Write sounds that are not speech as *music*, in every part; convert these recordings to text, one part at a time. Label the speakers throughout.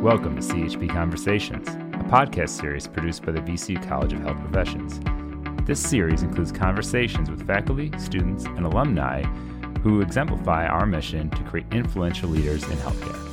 Speaker 1: Welcome to CHP Conversations, a podcast series produced by the VCU College of Health Professions. This series includes conversations with faculty, students, and alumni who exemplify our mission to create influential leaders in healthcare.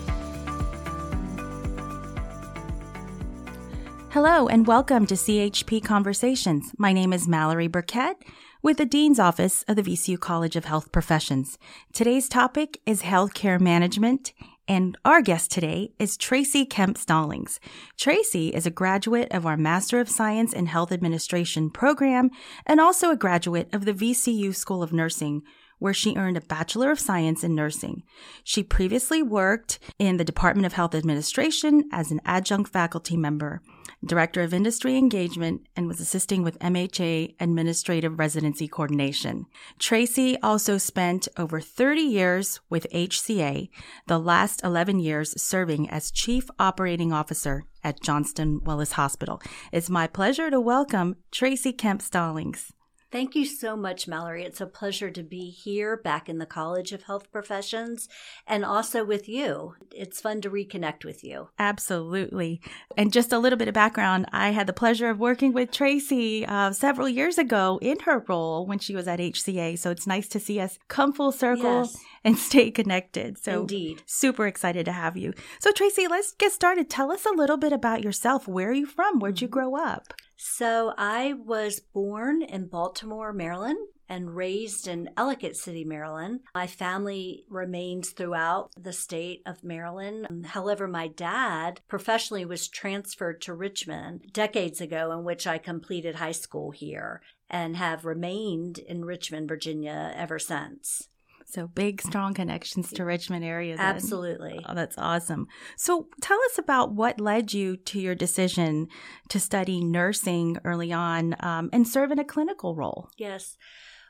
Speaker 2: Hello, and welcome to CHP Conversations. My name is Malorie Burkett with the Dean's Office of the VCU College of Health Professions. Today's topic is healthcare management and our guest today is Tracy Kemp Stallings. Tracy is a graduate of our Master of Science in Health Administration program and also a graduate of the VCU School of Nursing, where she earned a Bachelor of Science in Nursing. She previously worked in the Department of Health Administration as an adjunct faculty member. Director of Industry Engagement, and was assisting with MHA Administrative Residency Coordination. Tracy also spent over 30 years with HCA, the last 11 years serving as Chief Operating Officer at Johnston Willis Hospital. It's my pleasure to welcome Tracy Kemp Stallings.
Speaker 3: Thank you so much, Malorie. It's a pleasure to be here back in the College of Health Professions and also with you. It's fun to reconnect with you.
Speaker 2: Absolutely. And just a little bit of background I had the pleasure of working with Tracy uh, several years ago in her role when she was at HCA. So it's nice to see us come full circle yes. *laughs* and stay connected. So,
Speaker 3: Indeed.
Speaker 2: super excited to have you. So, Tracy, let's get started. Tell us a little bit about yourself. Where are you from? Where'd you mm-hmm. grow up?
Speaker 3: So I was born in Baltimore, Maryland, and raised in Ellicott City, Maryland. My family remains throughout the state of Maryland. Um, however, my dad professionally was transferred to Richmond decades ago, in which I completed high school here and have remained in Richmond, Virginia ever since.
Speaker 2: So big, strong connections to Richmond area. Then.
Speaker 3: Absolutely.
Speaker 2: Oh, that's awesome. So tell us about what led you to your decision to study nursing early on um, and serve in a clinical role.
Speaker 3: Yes.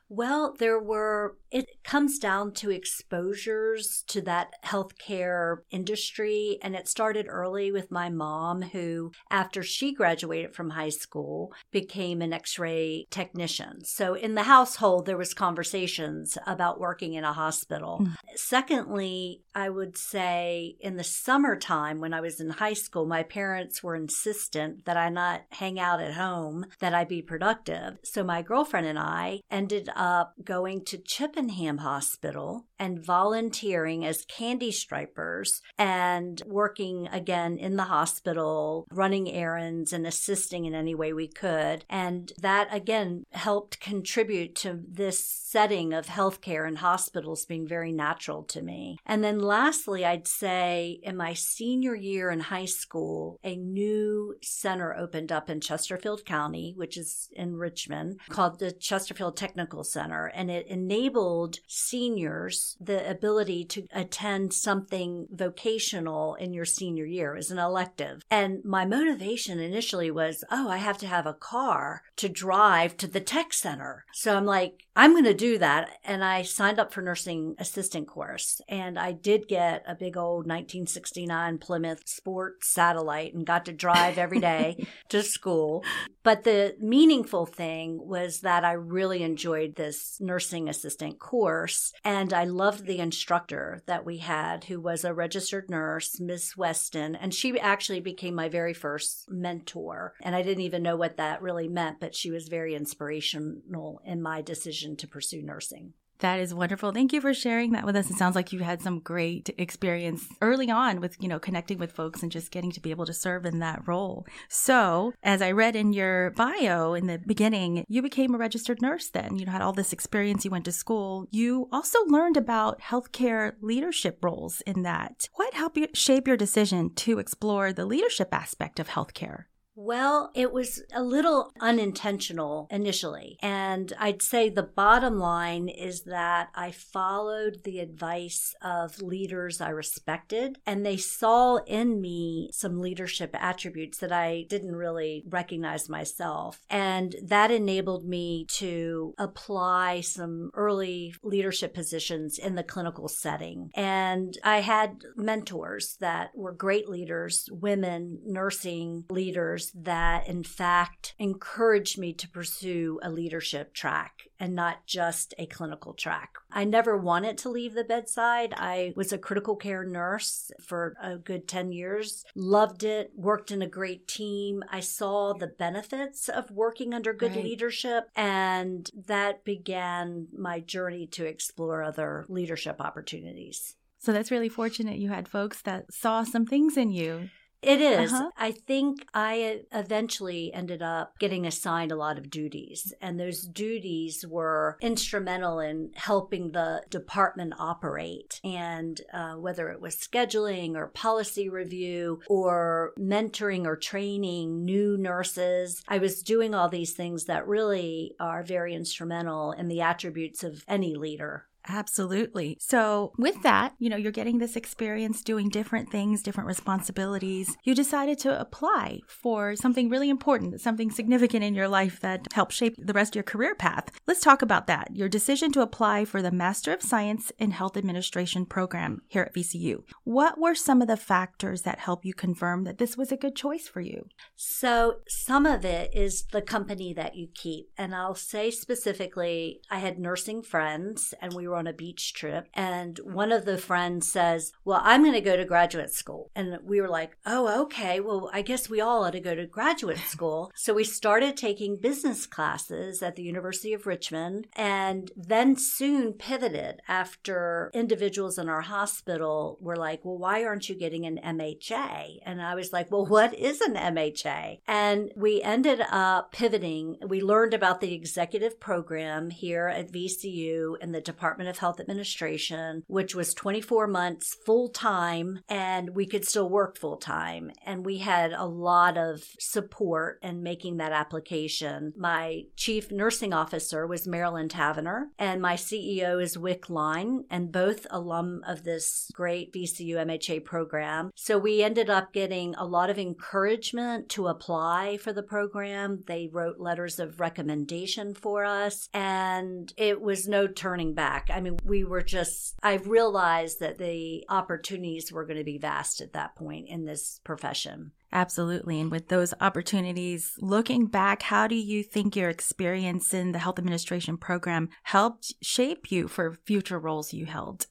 Speaker 3: Well, there were, it comes down to exposures to that healthcare industry. And it started early with my mom, who, after she graduated from high school, became an x ray technician. So in the household, there was conversations about working in a hospital. Mm. Secondly, I would say in the summertime when I was in high school, my parents were insistent that I not hang out at home, that I be productive. So my girlfriend and I ended up going to Chippenham Hospital and volunteering as candy stripers and working again in the hospital, running errands and assisting in any way we could. And that again helped contribute to this setting of healthcare and hospitals being very natural to me. And then lastly, I'd say in my senior year in high school, a new center opened up in Chesterfield County, which is in Richmond, called the Chesterfield Technical Center. And it enabled seniors the ability to attend something vocational in your senior year as an elective. And my motivation initially was, oh, I have to have a car to drive to the tech center. So I'm like, I'm going to do that. And I signed up for nursing assistant course. And I did get a big old 1969 Plymouth Sport satellite and got to drive every day *laughs* to school. But the meaningful thing was that I really enjoyed this nursing assistant course. And I loved the instructor that we had, who was a registered nurse, Miss Weston. And she actually became my very first mentor. And I didn't even know what that really meant, but she was very inspirational in my decision decision to pursue nursing.
Speaker 2: That is wonderful. Thank you for sharing that with us. It sounds like you had some great experience early on with, you know, connecting with folks and just getting to be able to serve in that role. So, as I read in your bio in the beginning, you became a registered nurse then. You had all this experience. You went to school. You also learned about healthcare leadership roles in that. What helped you shape your decision to explore the leadership aspect of healthcare?
Speaker 3: Well, it was a little unintentional initially. And I'd say the bottom line is that I followed the advice of leaders I respected, and they saw in me some leadership attributes that I didn't really recognize myself. And that enabled me to apply some early leadership positions in the clinical setting. And I had mentors that were great leaders, women, nursing leaders mentors that, in fact, encouraged me to pursue a leadership track and not just a clinical track. I never wanted to leave the bedside. I was a critical care nurse for a good 10 years, loved it, worked in a great team. I saw the benefits of working under good right. leadership, and that began my journey to explore other leadership opportunities.
Speaker 2: So that's really fortunate you had folks that saw some things in you
Speaker 3: it is. Uh-huh. I think I eventually ended up getting assigned a lot of duties, and those duties were instrumental in helping the department operate. And uh, whether it was scheduling or policy review or mentoring or training new nurses, I was doing all these things that really are very instrumental in the attributes of any leader.
Speaker 2: Absolutely. So, with that, you know, you're getting this experience doing different things, different responsibilities. You decided to apply for something really important, something significant in your life that helped shape the rest of your career path. Let's talk about that. Your decision to apply for the Master of Science in Health Administration program here at VCU. What were some of the factors that helped you confirm that this was a good choice for you?
Speaker 3: So, some of it is the company that you keep. And I'll say specifically, I had nursing friends and we were on a beach trip, and one of the friends says, Well, I'm going to go to graduate school. And we were like, Oh, okay. Well, I guess we all ought to go to graduate *laughs* school. so we started taking business classes at the University of Richmond, and then soon pivoted after individuals in our hospital were like, Well, why aren't you getting an MHA? And I was like, Well, what is an MHA? And we ended up pivoting. We learned about the executive program here at VCU in the Department Department of Health Administration, which was 24 months full time, and we could still work full time. And we had a lot of support in making that application. My chief nursing officer was Marilyn Tavenner, and my CEO is Wick Line, and both alum of this great VCU MHA program. So we ended up getting a lot of encouragement to apply for the program. They wrote letters of recommendation for us, and it was no turning back. I mean, we were just, I realized that the opportunities were going to be vast at that point in this profession.
Speaker 2: Absolutely. And with those opportunities, looking back, how do you think your experience in the health administration program helped shape you for future roles you held?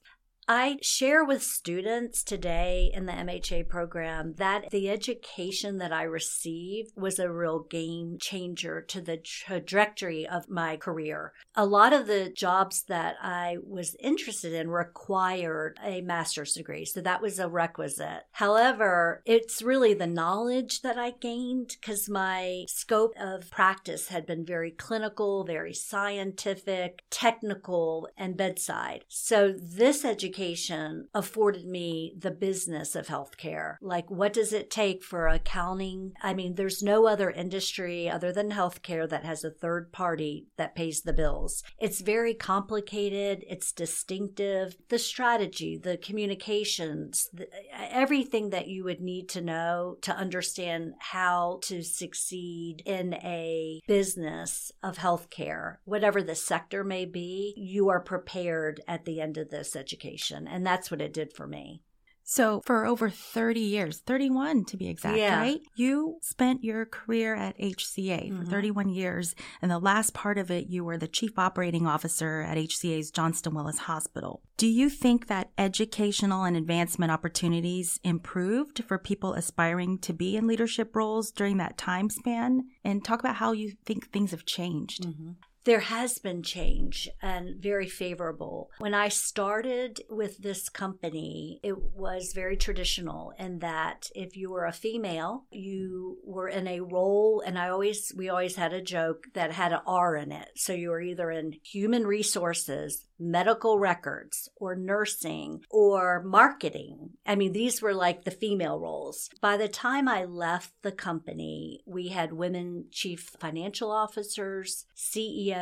Speaker 3: I share with students today in the MHA program that the education that I received was a real game changer to the trajectory of my career. A lot of the jobs that I was interested in required a master's degree, so that was a requisite. However, it's really the knowledge that I gained because my scope of practice had been very clinical, very scientific, technical, and bedside. So this education education afforded me the business of healthcare. Like, what does it take for accounting? I mean, there's no other industry other than healthcare that has a third party that pays the bills. It's very complicated, it's distinctive. The strategy, the communications, the, everything that you would need to know to understand how to succeed in a business of healthcare, whatever the sector may be, you are prepared at the end of this education. And that's what it did for me.
Speaker 2: So, for over 30 years, 31 to be exact, yeah. right? You spent your career at HCA mm-hmm. for 31 years. And the last part of it, you were the chief operating officer at HCA's Johnston Willis Hospital. Do you think that educational and advancement opportunities improved for people aspiring to be in leadership roles during that time span? And talk about how you think things have changed.
Speaker 3: Mm-hmm there has been change and very favorable. When I started with this company, it was very traditional in that if you were a female, you were in a role, and I always, we always had a joke that had an R in it. So you were either in human resources, medical records or nursing or marketing. I mean, these were like the female roles. By the time I left the company, we had women chief financial officers, CEOs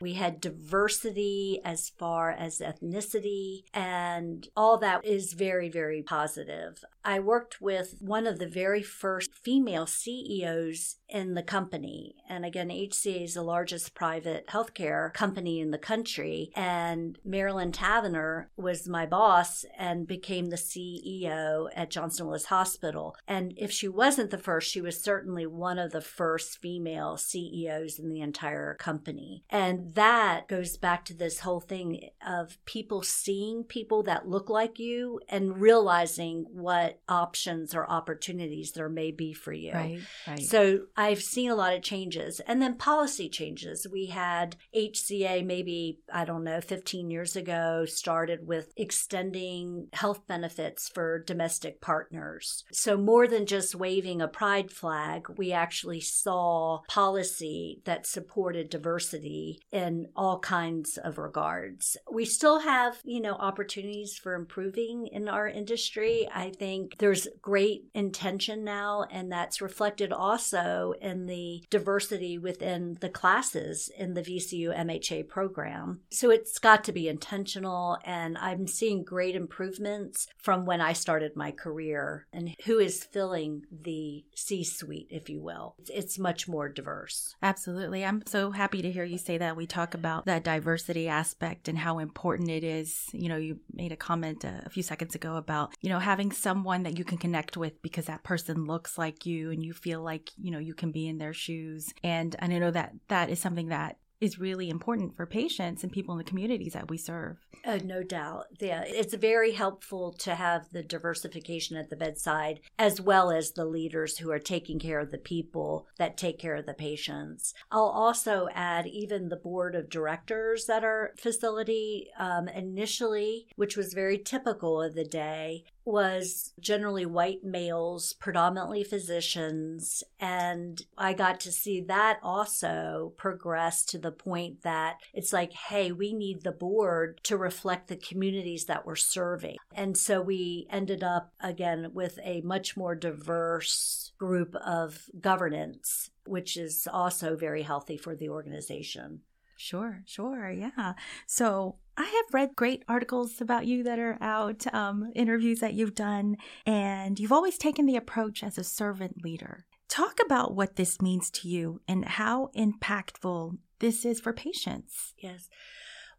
Speaker 3: We had diversity as far as ethnicity, and all that is very, very positive. I worked with one of the very first female CEOs in the company. And again, HCA is the largest private healthcare company in the country. And Marilyn Tavenner was my boss and became the CEO at Johnston Willis Hospital. And if she wasn't the first, she was certainly one of the first female CEOs in the entire company. And that goes back to this whole thing of people seeing people that look like you and realizing what options or opportunities there may be for you.
Speaker 2: Right, right.
Speaker 3: So I've seen a lot of changes. And then policy changes. We had HCA maybe, I don't know, 15 years ago started with extending health benefits for domestic partners. So more than just waving a pride flag, we actually saw policy that supported diversity in all kinds of regards. We still have, you know, opportunities for improving in our industry. I think there's great intention now, and that's reflected also in the diversity within the classes in the VCU MHA program. So it's got to be intentional, and I'm seeing great improvements from when I started my career and who is filling the C suite, if you will. It's, much more diverse.
Speaker 2: Absolutely. I'm so happy to hear you say that. We talk about that diversity aspect and how important it is. You know, you made a comment a, a few seconds ago about, you know, having someone that you can connect with because that person looks like you and you feel like, you know, you can be in their shoes. And, and I know that that is something that is really important for patients and people in the communities that we serve.
Speaker 3: Uh, no doubt. Yeah, it's very helpful to have the diversification at the bedside as well as the leaders who are taking care of the people that take care of the patients. I'll also add even the board of directors at our facility um, initially, which was very typical of the day, was generally white males, predominantly physicians. And I got to see that also progress to the point that it's like, hey, we need the board to reflect the communities that we're serving. And so we ended up again with a much more diverse group of governance, which is also very healthy for the organization.
Speaker 2: Sure, sure. Yeah. So I have read great articles about you that are out, um, interviews that you've done, and you've always taken the approach as a servant leader. Talk about what this means to you and how impactful this is for patients.
Speaker 3: Yes.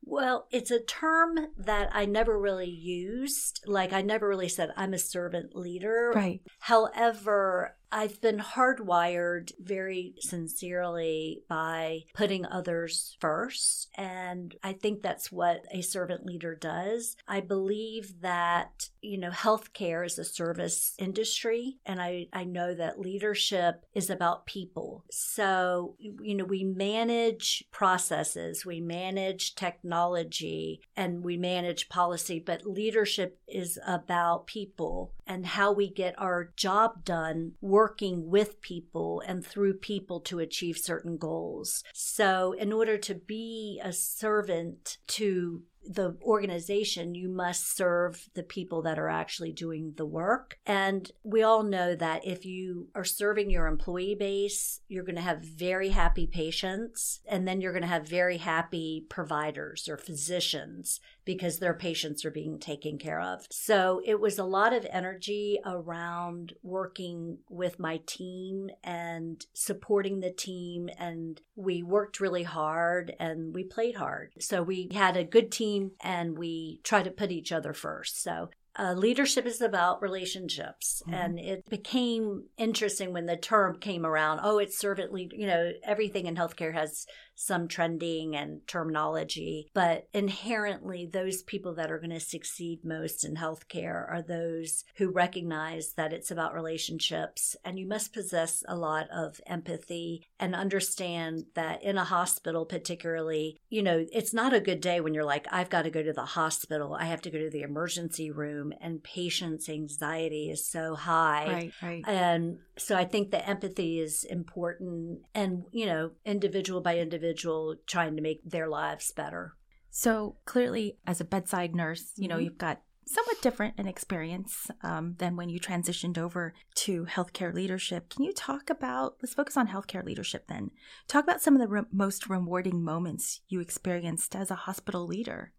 Speaker 3: Well, it's a term that I never really used. Like, I never really said I'm a servant leader.
Speaker 2: Right.
Speaker 3: However, I've been hardwired very sincerely by putting others first. And I think that's what a servant leader does. I believe that, you know, healthcare is a service industry. And I, I know that leadership is about people. So, you know, we manage processes, we manage technology, and we manage policy, but leadership is about people and how we get our job done working with people and through people to achieve certain goals. So, in order to be a servant to the organization, you must serve the people that are actually doing the work. And we all know that if you are serving your employee base, you're going to have very happy patients, and then you're going to have very happy providers or physicians because their patients are being taken care of. So it was a lot of energy around working with my team and supporting the team. And we worked really hard and we played hard. So we had a good team and we try to put each other first. So uh, leadership is about relationships mm-hmm. and it became interesting when the term came around oh it's servant lead you know everything in healthcare has some trending and terminology, but inherently, those people that are going to succeed most in healthcare are those who recognize that it's about relationships and you must possess a lot of empathy and understand that in a hospital, particularly, you know, it's not a good day when you're like, I've got to go to the hospital, I have to go to the emergency room, and patients' anxiety is so high.
Speaker 2: Right, right.
Speaker 3: And so I think the empathy is important and, you know, individual by individual individual trying to make their lives better.
Speaker 2: So clearly, as a bedside nurse, you know, mm-hmm. you've got somewhat different an experience um, than when you transitioned over to healthcare leadership. Can you talk about, let's focus on healthcare leadership then. Talk about some of the re- most rewarding moments you experienced as a hospital leader.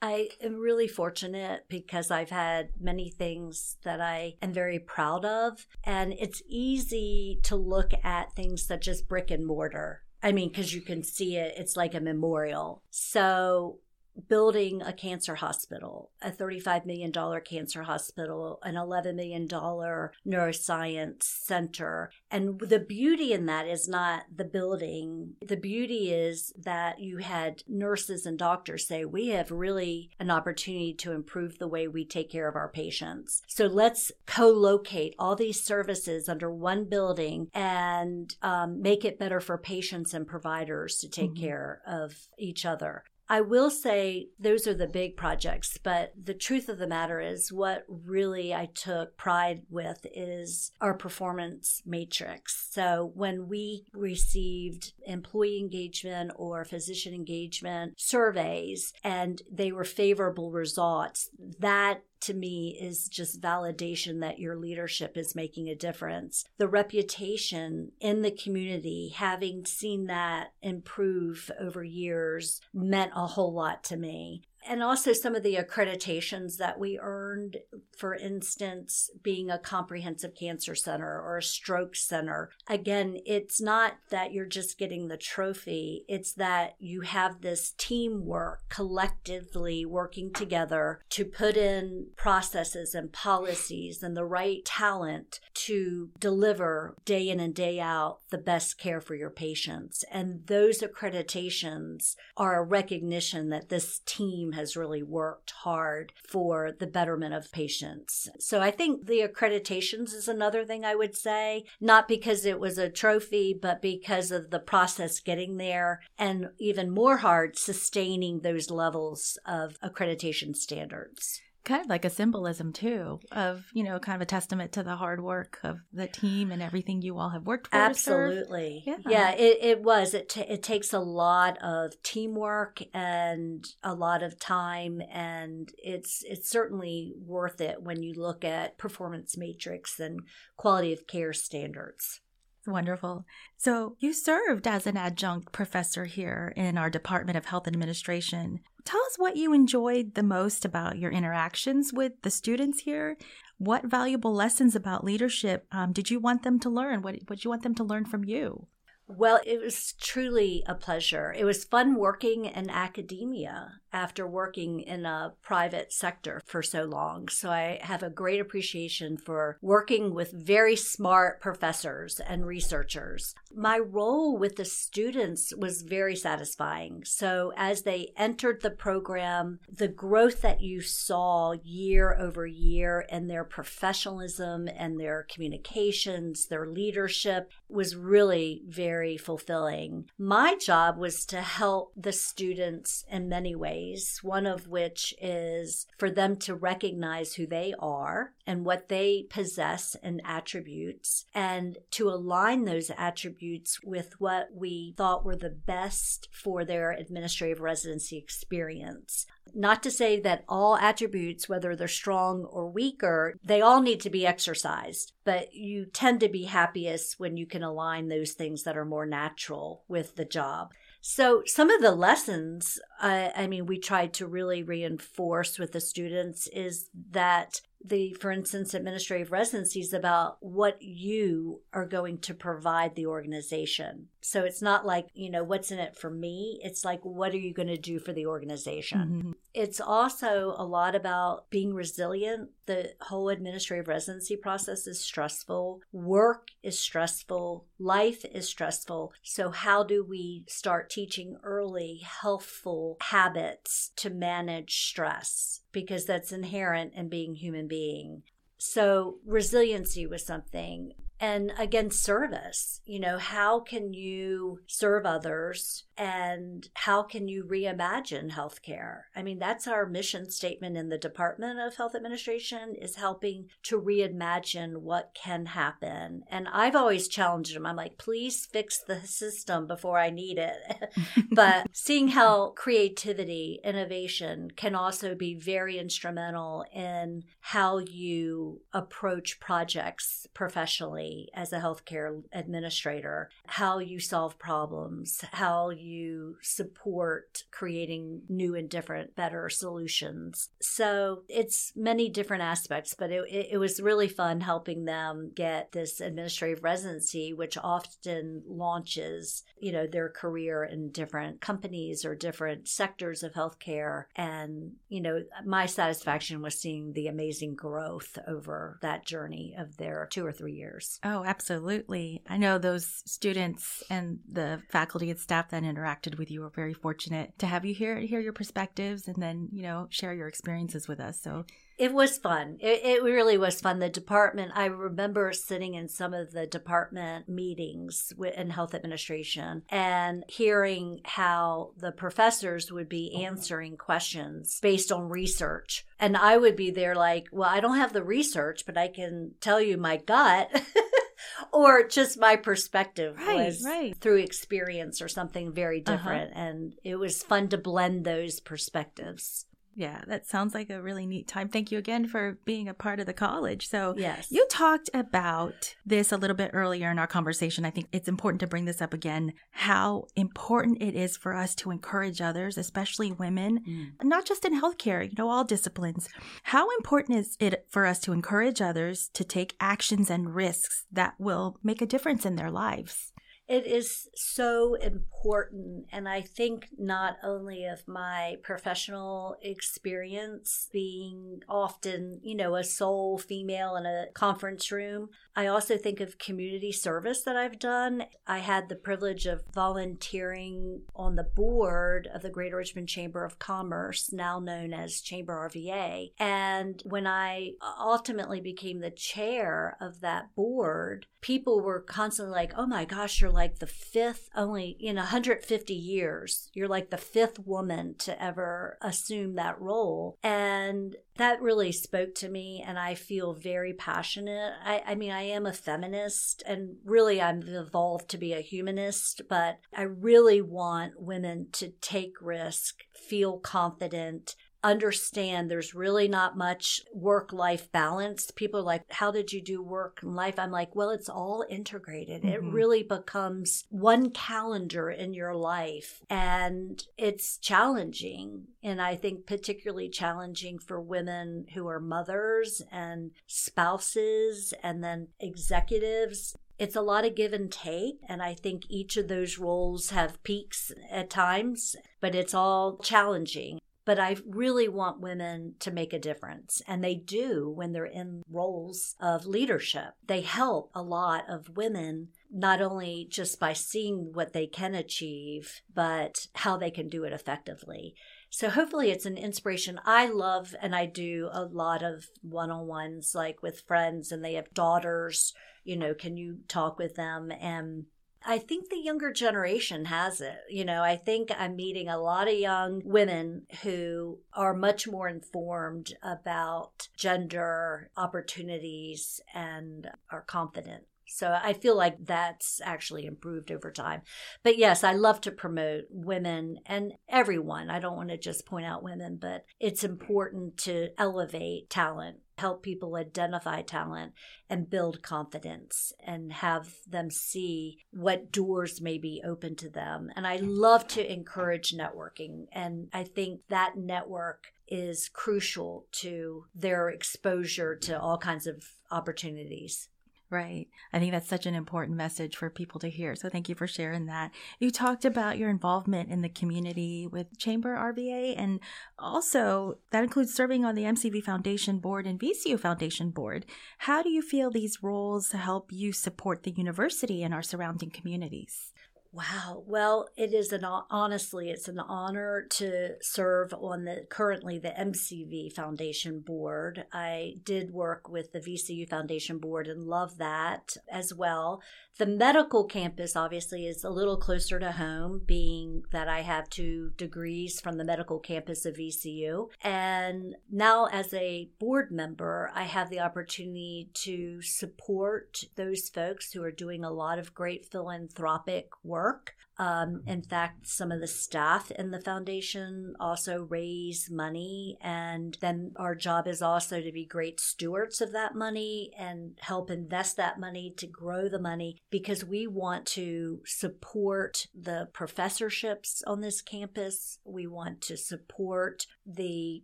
Speaker 3: I am really fortunate because I've had many things that I am very proud of. And it's easy to look at things such as brick and mortar. I mean, because you can see it, it's like a memorial. So building a cancer hospital, a $35 million cancer hospital, an $11 million neuroscience center. And the beauty in that is not the building. The beauty is that you had nurses and doctors say, we have really an opportunity to improve the way we take care of our patients. So let's co locate all these services under one building and um, make it better for patients and providers to take mm-hmm. care of each other. I will say those are the big projects, but the truth of the matter is what really I took pride with is our performance matrix. So when we received employee engagement or physician engagement surveys and they were favorable results, that to me is just validation that your leadership is making a difference. The reputation in the community, having seen that improve over years, meant a whole lot to me and also some of the accreditations that we earned, for instance, being a comprehensive cancer center or a stroke center. Again, it's not that you're just getting the trophy, it's that you have this teamwork collectively working together to put in processes and policies and the right talent to deliver day in and day out the best care for your patients. And those accreditations are a recognition that this team has really worked hard for the betterment of patients. So I think the accreditations is another thing I would say, not because it was a trophy, but because of the process getting there and even more hard sustaining those levels of accreditation standards
Speaker 2: kind of like a symbolism too of you know kind of a testament to the hard work of the team and everything you all have worked for
Speaker 3: absolutely. Yeah, yeah it, it was. It, t- it takes a lot of teamwork and a lot of time and it's it's certainly worth it when you look at performance matrix and quality of care standards.
Speaker 2: Wonderful. So, you served as an adjunct professor here in our Department of Health Administration. Tell us what you enjoyed the most about your interactions with the students here. What valuable lessons about leadership um, did you want them to learn? What did you want them to learn from you?
Speaker 3: Well, it was truly a pleasure. It was fun working in academia after working in a private sector for so long. So I have a great appreciation for working with very smart professors and researchers. My role with the students was very satisfying. So as they entered the program, the growth that you saw year over year in their professionalism and their communications, their leadership was really very very fulfilling. My job was to help the students in many ways, one of which is for them to recognize who they are and what they possess and attributes, and to align those attributes with what we thought were the best for their administrative residency experience. Not to say that all attributes, whether they're strong or weaker, they all need to be exercised, but you tend to be happiest when you can align those things that are more natural with the job. So, some of the lessons, uh, I mean, we tried to really reinforce with the students is that the, for instance, administrative residencies about what you are going to provide the organization. So it's not like, you know, what's in it for me? It's like, what are you going to do for the organization? Mm-hmm. It's also a lot about being resilient. The whole administrative residency process is stressful. Work is stressful. Life is stressful. So, how do we start teaching early healthful habits to manage stress? Because that's inherent in being human being. So, resiliency was something. And again service you know how can you serve others and how can you reimagine healthcare? I mean that's our mission statement in the department of health administration is helping to reimagine what can happen. And i've always challenged them. I'm like please fix the system before i need it. *laughs* But seeing how creativity innovation can also be very instrumental in how you approach projects professionally as a healthcare administrator how you solve problems how you support creating new and different, better solutions. So it's many different aspects, but it, it, it was really fun helping them get this administrative residency, which often launches, you know, their career in different companies or different sectors of healthcare. And, you know, my satisfaction was seeing the amazing growth over that journey of their two or three years.
Speaker 2: Oh, absolutely. I know those students and the faculty and staff that interacted with you. We're very fortunate to have you here, hear your perspectives, and then you know share your experiences with us. So
Speaker 3: it was fun. It, it, really was fun. The department, I remember sitting in some of the department meetings in health administration and hearing how the professors would be answering questions based on research. And I would be there like, well, I don't have the research, but I can tell you my gut. *laughs* or just my perspective
Speaker 2: right,
Speaker 3: was
Speaker 2: right.
Speaker 3: through experience or something very uh-huh. different. Uh-huh. And it was fun to blend those perspectives.
Speaker 2: Yeah, that sounds like a really neat time. Thank you again for being a part of the college. So,
Speaker 3: yes.
Speaker 2: you talked about this a little bit earlier in our conversation. I think it's important to bring this up again how important it is for us to encourage others, especially women, mm. not just in healthcare, you know, all disciplines. How important is it for us to encourage others to take actions and risks that will make a difference in their lives?
Speaker 3: It is so important. And I think not only of my professional experience being often, you know, a sole female in a conference room, I also think of community service that I've done. I had the privilege of volunteering on the board of the Greater Richmond Chamber of Commerce, now known as Chamber RVA. And when I ultimately became the chair of that board, people were constantly like, oh my gosh, you're like the fifth, only in 150 years, you're like the fifth woman to ever assume that role. And that really spoke to me and i feel very passionate I, I, mean i am a feminist and really i'm evolved to be a humanist but i really want women to take risk feel confident understand there's really not much work life balance. People are like, How did you do work and life? I'm like, Well, it's all integrated. Mm-hmm. It really becomes one calendar in your life. And it's challenging. And I think particularly challenging for women who are mothers and spouses and then executives it's a lot of give and take. And I think each of those roles have peaks at times, but it's all challenging. But I really want women to make a difference. And they do when they're in roles of leadership. They help a lot of women, not only just by seeing what they can achieve, but how they can do it effectively. So hopefully it's an inspiration. I love and I do a lot of one on ones like with friends and they have daughters. You know, can you talk with them? And I think the younger generation has it. You know, I think I'm meeting a lot of young women who are much more informed about gender opportunities and are confident. So I feel like that's actually improved over time. But yes, I love to promote women and everyone. I don't want to just point out women, but it's important to elevate talent help people identify talent and build confidence and have them see what doors may be open to them. And I love to encourage networking. And I think that network is crucial to their exposure to all kinds of opportunities.
Speaker 2: Right. I think that's such an important message for people to hear. So thank you for sharing that. You talked about your involvement in the community with Chamber RVA, and also that includes serving on the MCV Foundation Board and VCU Foundation Board. How do you feel these roles help you support the university and our surrounding communities?
Speaker 3: Wow. Well, it is an honestly, it's an honor to serve on the currently the MCV Foundation board. I did work with the VCU Foundation board and love that as well. The medical campus obviously is a little closer to home, being that I have two degrees from the medical campus of VCU. And now, as a board member, I have the opportunity to support those folks who are doing a lot of great philanthropic work. Um, in fact, some of the staff in the foundation also raise money, and then our job is also to be great stewards of that money and help invest that money to grow the money because we want to support the professorships on this campus. We want to support the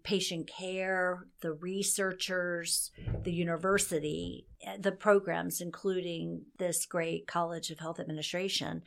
Speaker 3: patient care, the researchers, the university, the programs, including this great College of Health Administration.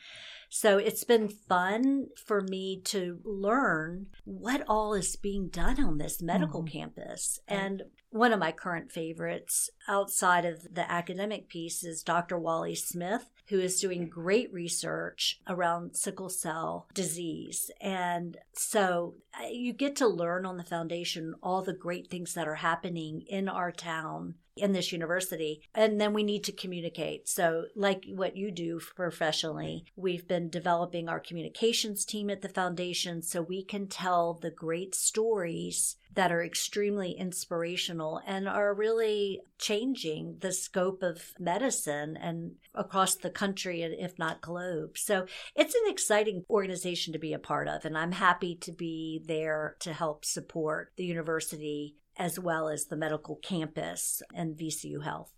Speaker 3: So it's been fun for me to learn what all is being done on this medical mm-hmm. campus. And one of my current favorites outside of the academic piece is Dr. Wally Smith, who is doing great research around sickle cell disease. And so uh, you get to learn on the foundation all the great things that are happening in our town in this university. And then we need to communicate. So, like what you do professionally, we've been developing our communications team at the foundation so we can tell the great stories that are extremely inspirational and are really changing the scope of medicine and across the country, if not globe. So it's an exciting organization to be a part of, and I'm happy to be there to help support the university as well as the medical campus and VCU Health.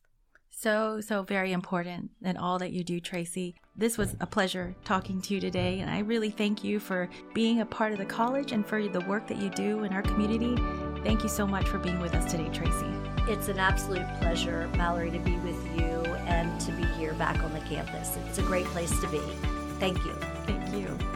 Speaker 2: So, so very important in all that you do, Tracy. This was a pleasure talking to you today, and I really thank you for being a part of the college and for the work that you do in our community. Thank you so much for being with us today, Tracy.
Speaker 3: It's an absolute pleasure, Malorie, to be with you and to be here back on the campus. It's a great place to be. Thank you.
Speaker 2: Thank you.